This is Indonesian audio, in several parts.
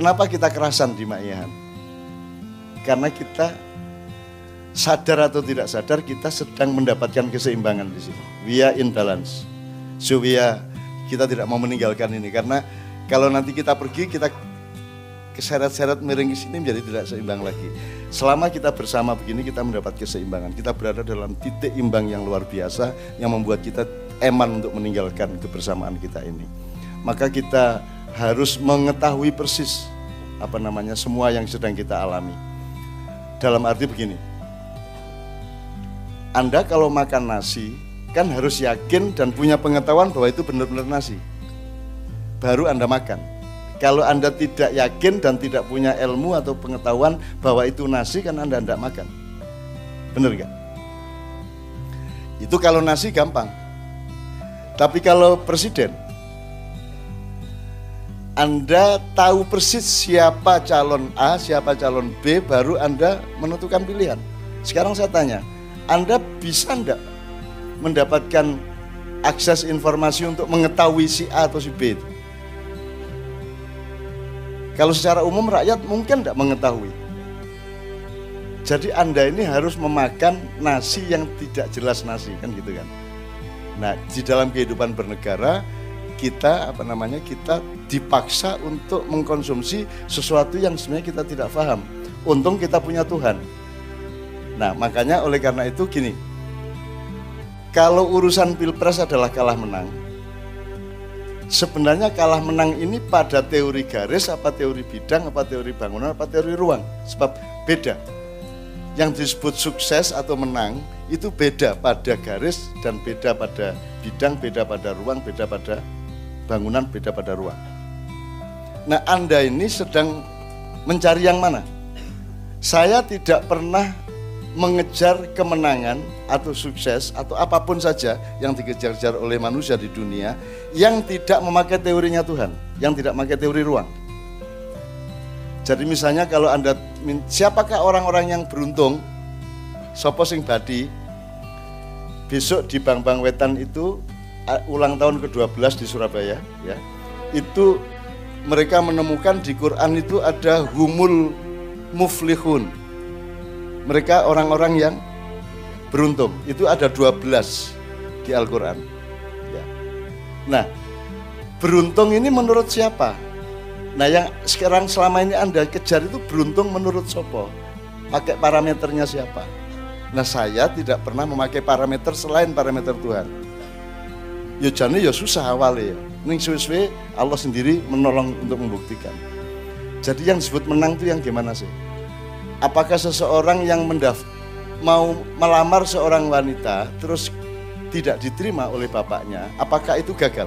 Kenapa kita kerasan di Ma'iyahan? Karena kita sadar atau tidak sadar kita sedang mendapatkan keseimbangan di sini. We are in balance. So we are, kita tidak mau meninggalkan ini karena kalau nanti kita pergi kita keseret-seret miring ke sini menjadi tidak seimbang lagi. Selama kita bersama begini kita mendapat keseimbangan. Kita berada dalam titik imbang yang luar biasa yang membuat kita eman untuk meninggalkan kebersamaan kita ini. Maka kita harus mengetahui persis apa namanya semua yang sedang kita alami. Dalam arti begini, Anda kalau makan nasi kan harus yakin dan punya pengetahuan bahwa itu benar-benar nasi. Baru Anda makan. Kalau Anda tidak yakin dan tidak punya ilmu atau pengetahuan bahwa itu nasi kan Anda tidak makan. Benar nggak? Itu kalau nasi gampang. Tapi kalau presiden, anda tahu persis siapa calon A, siapa calon B, baru Anda menentukan pilihan. Sekarang saya tanya, Anda bisa enggak mendapatkan akses informasi untuk mengetahui si A atau si B itu? Kalau secara umum rakyat mungkin tidak mengetahui. Jadi Anda ini harus memakan nasi yang tidak jelas nasi kan gitu kan. Nah, di dalam kehidupan bernegara kita apa namanya kita dipaksa untuk mengkonsumsi sesuatu yang sebenarnya kita tidak paham. Untung kita punya Tuhan. Nah makanya oleh karena itu gini, kalau urusan pilpres adalah kalah menang, sebenarnya kalah menang ini pada teori garis, apa teori bidang, apa teori bangunan, apa teori ruang. Sebab beda. Yang disebut sukses atau menang itu beda pada garis dan beda pada bidang, beda pada ruang, beda pada bangunan beda pada ruang. Nah Anda ini sedang mencari yang mana? Saya tidak pernah mengejar kemenangan atau sukses atau apa pun saja yang dikejar-kejar oleh manusia di dunia yang tidak memakai teorinya Tuhan, yang tidak memakai teori ruang. Jadi misalnya kalau Anda siapakah orang-orang yang beruntung? Sopo sing badi besok di Bang Bang Wetan itu ulang tahun ke-12 di Surabaya ya. Itu mereka menemukan di Quran itu ada humul muflihun. Mereka orang-orang yang beruntung. Itu ada 12 di Al-Qur'an. Ya. Nah, beruntung ini menurut siapa? Nah, yang sekarang selama ini Anda kejar itu beruntung menurut sopo? Pakai parameternya siapa? Nah, saya tidak pernah memakai parameter selain parameter Tuhan ya jane ya susah awalnya ya. Ning suwe-suwe Allah sendiri menolong untuk membuktikan. Jadi yang disebut menang itu yang gimana sih? Apakah seseorang yang mendaf mau melamar seorang wanita terus tidak diterima oleh bapaknya, apakah itu gagal?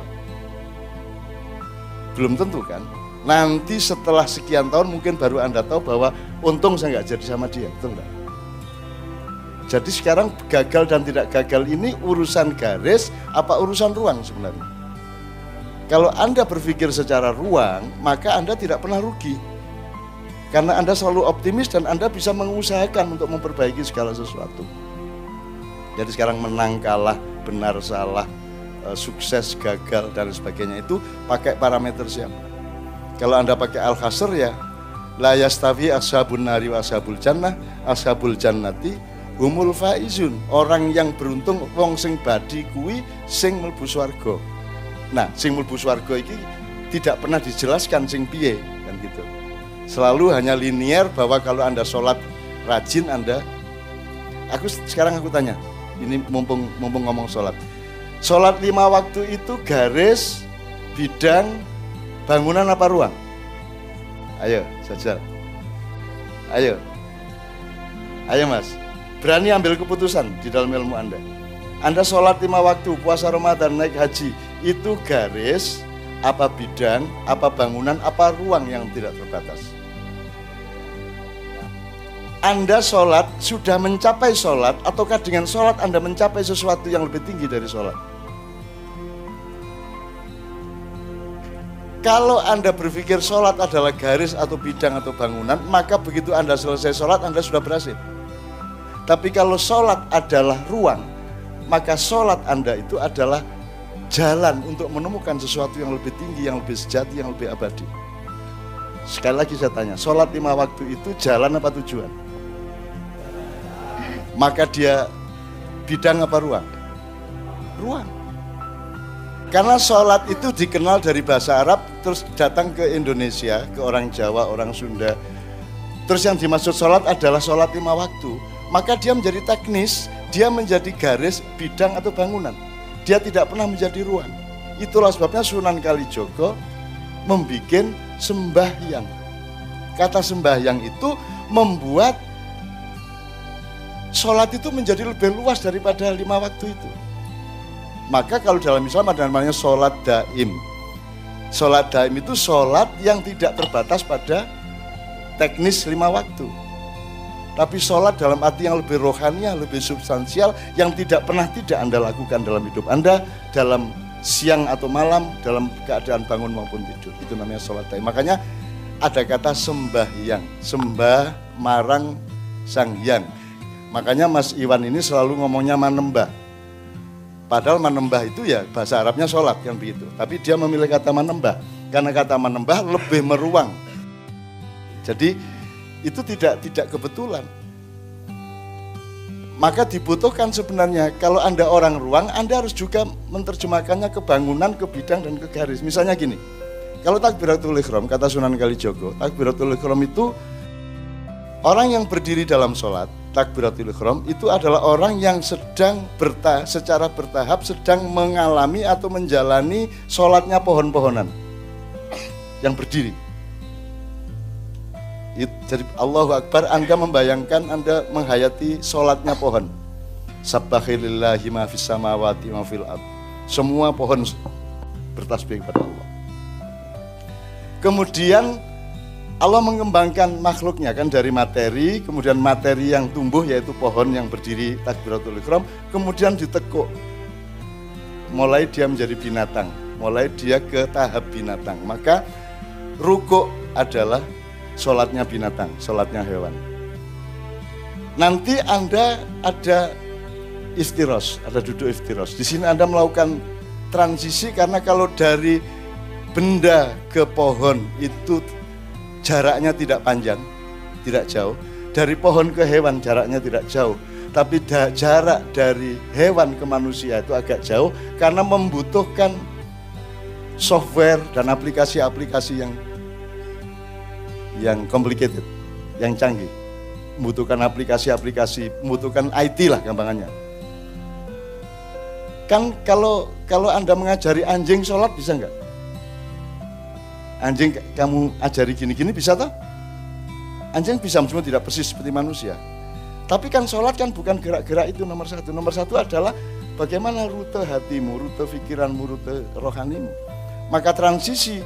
Belum tentu kan? Nanti setelah sekian tahun mungkin baru Anda tahu bahwa untung saya nggak jadi sama dia, betul enggak? Jadi sekarang gagal dan tidak gagal ini urusan garis apa urusan ruang sebenarnya. Kalau Anda berpikir secara ruang, maka Anda tidak pernah rugi. Karena Anda selalu optimis dan Anda bisa mengusahakan untuk memperbaiki segala sesuatu. Jadi sekarang menang kalah, benar salah, e, sukses gagal dan sebagainya itu pakai parameter siapa? Kalau Anda pakai al-khasr ya la yastawi ashabun nari wa ashabul jannah, ashabul jannati humul faizun orang yang beruntung wong sing badi kuwi sing mlebu swarga. Nah sing mlebu swarga iki tidak pernah dijelaskan sing piye kan gitu. Selalu hanya linier bahwa kalau anda sholat rajin anda aku sekarang aku tanya ini mumpung mumpung ngomong sholat. Sholat lima waktu itu garis bidang bangunan apa ruang? Ayo saja ayo. Ayo mas Berani ambil keputusan di dalam ilmu Anda. Anda sholat lima waktu, puasa Ramadan, naik haji. Itu garis, apa bidang, apa bangunan, apa ruang yang tidak terbatas. Anda sholat, sudah mencapai sholat, ataukah dengan sholat Anda mencapai sesuatu yang lebih tinggi dari sholat? Kalau Anda berpikir sholat adalah garis atau bidang atau bangunan, maka begitu Anda selesai sholat, Anda sudah berhasil. Tapi kalau sholat adalah ruang, maka sholat Anda itu adalah jalan untuk menemukan sesuatu yang lebih tinggi, yang lebih sejati, yang lebih abadi. Sekali lagi saya tanya, sholat lima waktu itu jalan apa tujuan? Maka dia bidang apa ruang? Ruang. Karena sholat itu dikenal dari bahasa Arab, terus datang ke Indonesia, ke orang Jawa, orang Sunda. Terus yang dimaksud sholat adalah sholat lima waktu. Maka dia menjadi teknis, dia menjadi garis, bidang atau bangunan. Dia tidak pernah menjadi ruang. Itulah sebabnya Sunan Kalijogo membuat sembahyang. Kata sembahyang itu membuat sholat itu menjadi lebih luas daripada lima waktu itu. Maka kalau dalam Islam ada namanya sholat daim. Sholat daim itu sholat yang tidak terbatas pada teknis lima waktu. Tapi sholat dalam arti yang lebih rohani, yang lebih substansial, yang tidak pernah tidak Anda lakukan dalam hidup Anda, dalam siang atau malam, dalam keadaan bangun maupun tidur. Itu namanya sholat daim. Makanya ada kata sembahyang, sembah marang sang hyang. Makanya Mas Iwan ini selalu ngomongnya manembah Padahal menembah itu ya bahasa Arabnya sholat yang begitu. Tapi dia memilih kata menembah. Karena kata menembah lebih meruang. Jadi itu tidak tidak kebetulan. Maka dibutuhkan sebenarnya kalau Anda orang ruang, Anda harus juga menerjemahkannya ke bangunan, ke bidang, dan ke garis. Misalnya gini, kalau takbiratul ikhram, kata Sunan Kalijogo, takbiratul ikhram itu orang yang berdiri dalam sholat, takbiratul ihram itu adalah orang yang sedang berta secara bertahap sedang mengalami atau menjalani sholatnya pohon-pohonan yang berdiri. Jadi Allahu Akbar Anda membayangkan Anda menghayati sholatnya pohon. Sabbahilillahi ma fis samawati ma fil Semua pohon bertasbih kepada Allah. Kemudian Allah mengembangkan makhluknya kan dari materi, kemudian materi yang tumbuh yaitu pohon yang berdiri takbiratul ikram, kemudian ditekuk. Mulai dia menjadi binatang, mulai dia ke tahap binatang. Maka ruko adalah sholatnya binatang, sholatnya hewan. Nanti Anda ada istiros, ada duduk istiros. Di sini Anda melakukan transisi karena kalau dari benda ke pohon itu jaraknya tidak panjang, tidak jauh. Dari pohon ke hewan jaraknya tidak jauh. Tapi da jarak dari hewan ke manusia itu agak jauh karena membutuhkan software dan aplikasi-aplikasi yang yang complicated, yang canggih. Membutuhkan aplikasi-aplikasi, membutuhkan IT lah gampangannya. Kan kalau kalau Anda mengajari anjing sholat bisa enggak? Anjing kamu ajari gini-gini bisa toh? Anjing bisa cuma tidak persis seperti manusia. Tapi kan sholat kan bukan gerak-gerak itu nomor satu. Nomor satu adalah bagaimana rute hatimu, rute pikiranmu, rute rohanimu. Maka transisi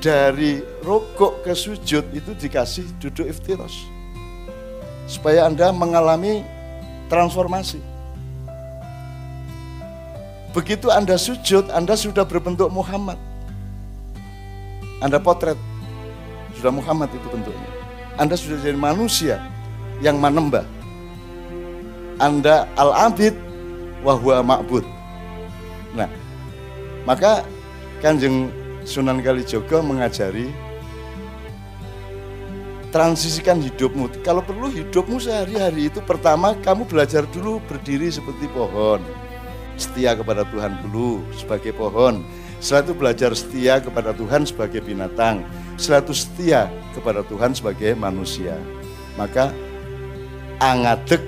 dari rokok ke sujud itu dikasih duduk iftiros. Supaya Anda mengalami transformasi. Begitu Anda sujud, Anda sudah berbentuk Muhammad. Anda potret. Sudah Muhammad itu bentuknya. Anda sudah jadi manusia yang menembah. Anda al-abid wahwa ma'bud. Nah, maka Kanjeng Sunan Kalijogo mengajari transisikan hidupmu. Kalau perlu hidupmu sehari-hari itu pertama kamu belajar dulu berdiri seperti pohon. Setia kepada Tuhan dulu sebagai pohon setelah itu belajar setia kepada Tuhan sebagai binatang. Setelah itu setia kepada Tuhan sebagai manusia. Maka angadek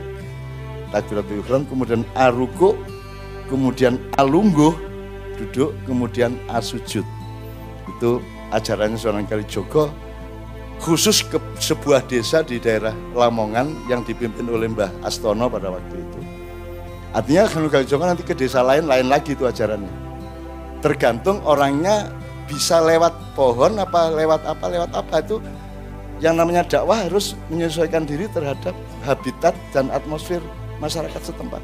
takbiratul ihram, kemudian aruku, kemudian alungguh, duduk, kemudian asujud. Itu ajarannya seorang kali Joko khusus ke sebuah desa di daerah Lamongan yang dipimpin oleh Mbah Astono pada waktu itu. Artinya kalau Joko nanti ke desa lain lain lagi itu ajarannya tergantung orangnya bisa lewat pohon apa lewat apa lewat apa itu yang namanya dakwah harus menyesuaikan diri terhadap habitat dan atmosfer masyarakat setempat.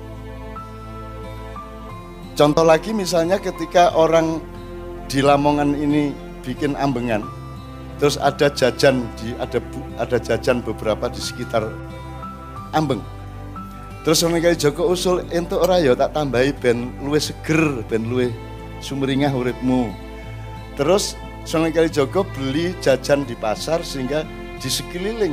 Contoh lagi misalnya ketika orang di Lamongan ini bikin ambengan, terus ada jajan di ada ada jajan beberapa di sekitar Ambeng. Terus orang Joko usul untuk orang ya tak tambahi ben luwe seger, ben luwe sumringah uripmu. Terus Sunan Kalijogo beli jajan di pasar sehingga di sekeliling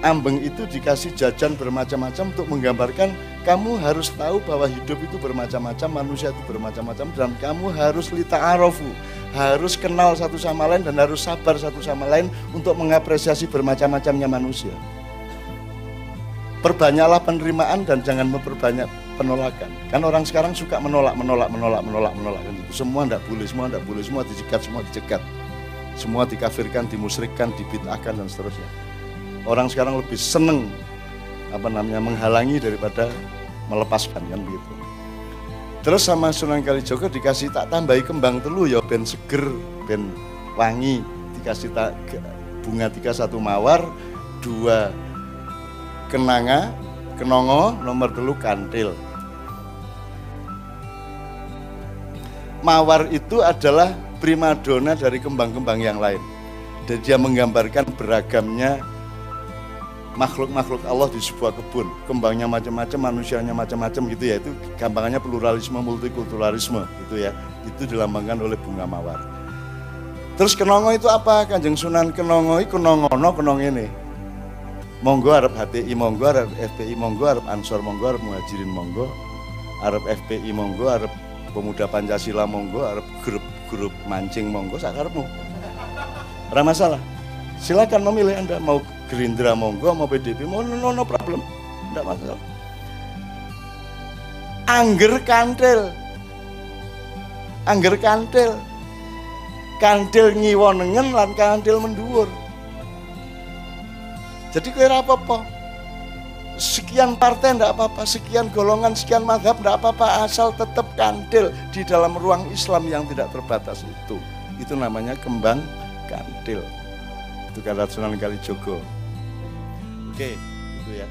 ambeng itu dikasih jajan bermacam-macam untuk menggambarkan kamu harus tahu bahwa hidup itu bermacam-macam, manusia itu bermacam-macam dan kamu harus lita arofu, harus kenal satu sama lain dan harus sabar satu sama lain untuk mengapresiasi bermacam-macamnya manusia. Perbanyaklah penerimaan dan jangan memperbanyak penolakan. Kan orang sekarang suka menolak, menolak, menolak, menolak, menolak kan itu. Semua tidak boleh, semua tidak boleh, semua dicegat, semua dicegat. Semua dikafirkan, dimusyrikkan, dibid'ahkan dan seterusnya orang sekarang lebih seneng apa namanya menghalangi daripada melepaskan kan begitu. Terus sama Sunan Kalijogo dikasih tak tambahi kembang telu ya ben seger, ben wangi, dikasih tak bunga tiga satu mawar, dua kenanga, kenongo, nomor telu kantil. Mawar itu adalah primadona dari kembang-kembang yang lain. Dan dia menggambarkan beragamnya makhluk-makhluk Allah di sebuah kebun. Kembangnya macam-macam manusianya macam-macam gitu ya. Itu gampangannya pluralisme multikulturalisme gitu ya. Itu dilambangkan oleh bunga mawar. Terus kenongo itu apa? Kanjeng sunan kenongo itu kenongono kenong ini. Monggo Arab HTI monggo Arab FPI monggo Arab Ansor monggo Arab Muhajirin monggo Arab FPI monggo Arab Pemuda Pancasila monggo Arab grup-grup mancing monggo sakarmu Ramasalah silakan memilih anda mau Gerindra monggo mau PDP mau no, no problem? Tidak masalah. Angger kantil. Angger kantil. Kantil ngiwonengen lan kantil menduur jadi kira apa-apa. Sekian partai tidak apa-apa, sekian golongan, sekian madhab tidak apa-apa, asal tetap kantil di dalam ruang Islam yang tidak terbatas itu. Itu namanya kembang kantil. Itu kata Sunan Kalijogo. Oke, itu ya.